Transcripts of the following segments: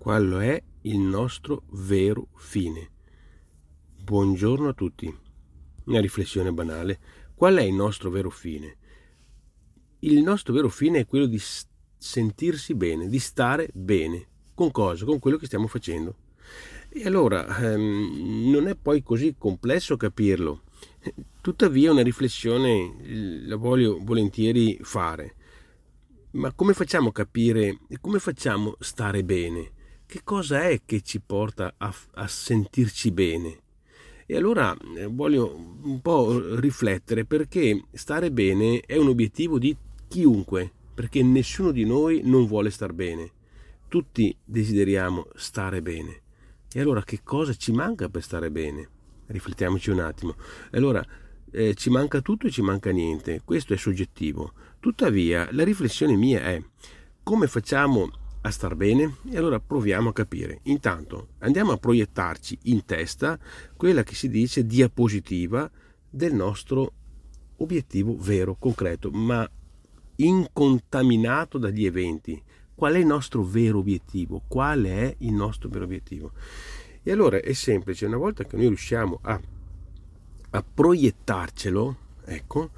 qual è il nostro vero fine. Buongiorno a tutti. Una riflessione banale. Qual è il nostro vero fine? Il nostro vero fine è quello di sentirsi bene, di stare bene. Con cosa? Con quello che stiamo facendo. E allora ehm, non è poi così complesso capirlo. Tuttavia una riflessione la voglio volentieri fare. Ma come facciamo a capire come facciamo a stare bene? Che cosa è che ci porta a, a sentirci bene? E allora eh, voglio un po' riflettere perché stare bene è un obiettivo di chiunque, perché nessuno di noi non vuole star bene. Tutti desideriamo stare bene. E allora che cosa ci manca per stare bene? Riflettiamoci un attimo. Allora, eh, ci manca tutto e ci manca niente. Questo è soggettivo. Tuttavia, la riflessione mia è come facciamo a star bene? E allora proviamo a capire. Intanto andiamo a proiettarci in testa quella che si dice diapositiva del nostro obiettivo vero, concreto, ma incontaminato dagli eventi. Qual è il nostro vero obiettivo? Qual è il nostro vero obiettivo? E allora è semplice, una volta che noi riusciamo a, a proiettarcelo, ecco,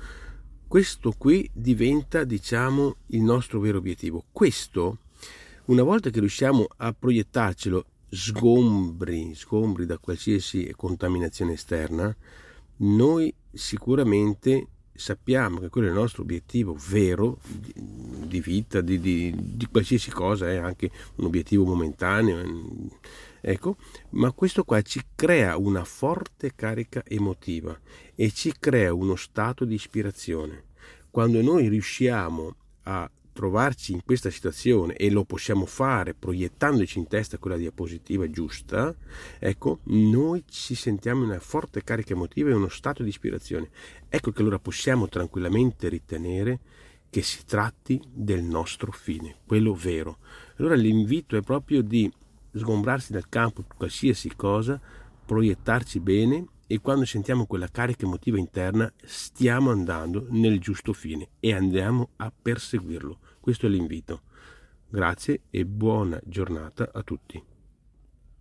questo qui diventa, diciamo, il nostro vero obiettivo. Questo una volta che riusciamo a proiettarcelo sgombri, sgombri da qualsiasi contaminazione esterna, noi sicuramente sappiamo che quello è il nostro obiettivo vero di vita, di, di, di qualsiasi cosa, è anche un obiettivo momentaneo, ecco, ma questo qua ci crea una forte carica emotiva e ci crea uno stato di ispirazione. Quando noi riusciamo a trovarci in questa situazione e lo possiamo fare proiettandoci in testa quella diapositiva giusta, ecco, noi ci sentiamo in una forte carica emotiva e uno stato di ispirazione. Ecco che allora possiamo tranquillamente ritenere che si tratti del nostro fine, quello vero. Allora l'invito è proprio di sgombrarsi dal campo qualsiasi cosa, proiettarci bene e quando sentiamo quella carica emotiva interna stiamo andando nel giusto fine e andiamo a perseguirlo. Questo è l'invito. Grazie e buona giornata a tutti.